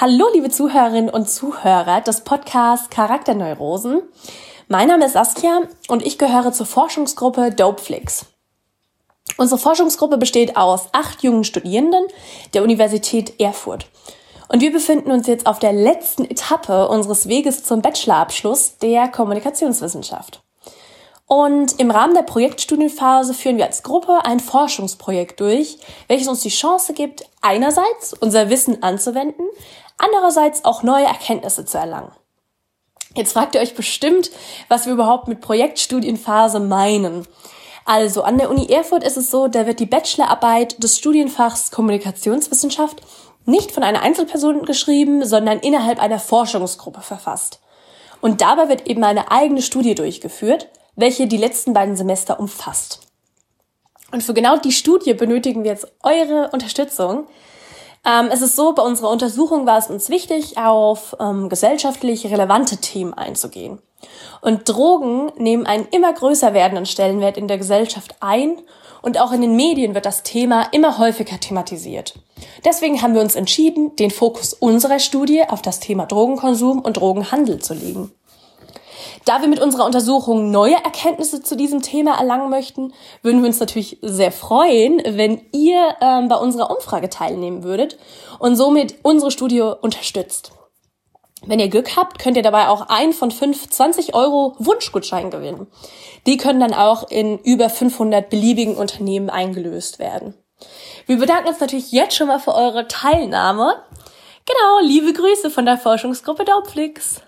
Hallo, liebe Zuhörerinnen und Zuhörer des Podcasts Charakterneurosen. Mein Name ist Saskia und ich gehöre zur Forschungsgruppe Dopeflix. Unsere Forschungsgruppe besteht aus acht jungen Studierenden der Universität Erfurt. Und wir befinden uns jetzt auf der letzten Etappe unseres Weges zum Bachelorabschluss der Kommunikationswissenschaft. Und im Rahmen der Projektstudienphase führen wir als Gruppe ein Forschungsprojekt durch, welches uns die Chance gibt, einerseits unser Wissen anzuwenden, andererseits auch neue Erkenntnisse zu erlangen. Jetzt fragt ihr euch bestimmt, was wir überhaupt mit Projektstudienphase meinen. Also an der Uni Erfurt ist es so, da wird die Bachelorarbeit des Studienfachs Kommunikationswissenschaft nicht von einer Einzelperson geschrieben, sondern innerhalb einer Forschungsgruppe verfasst. Und dabei wird eben eine eigene Studie durchgeführt, welche die letzten beiden Semester umfasst. Und für genau die Studie benötigen wir jetzt eure Unterstützung. Ähm, es ist so, bei unserer Untersuchung war es uns wichtig, auf ähm, gesellschaftlich relevante Themen einzugehen. Und Drogen nehmen einen immer größer werdenden Stellenwert in der Gesellschaft ein und auch in den Medien wird das Thema immer häufiger thematisiert. Deswegen haben wir uns entschieden, den Fokus unserer Studie auf das Thema Drogenkonsum und Drogenhandel zu legen. Da wir mit unserer Untersuchung neue Erkenntnisse zu diesem Thema erlangen möchten, würden wir uns natürlich sehr freuen, wenn ihr ähm, bei unserer Umfrage teilnehmen würdet und somit unsere Studie unterstützt. Wenn ihr Glück habt, könnt ihr dabei auch ein von fünf 20 Euro Wunschgutschein gewinnen. Die können dann auch in über 500 beliebigen Unternehmen eingelöst werden. Wir bedanken uns natürlich jetzt schon mal für eure Teilnahme. Genau, liebe Grüße von der Forschungsgruppe Daupflix.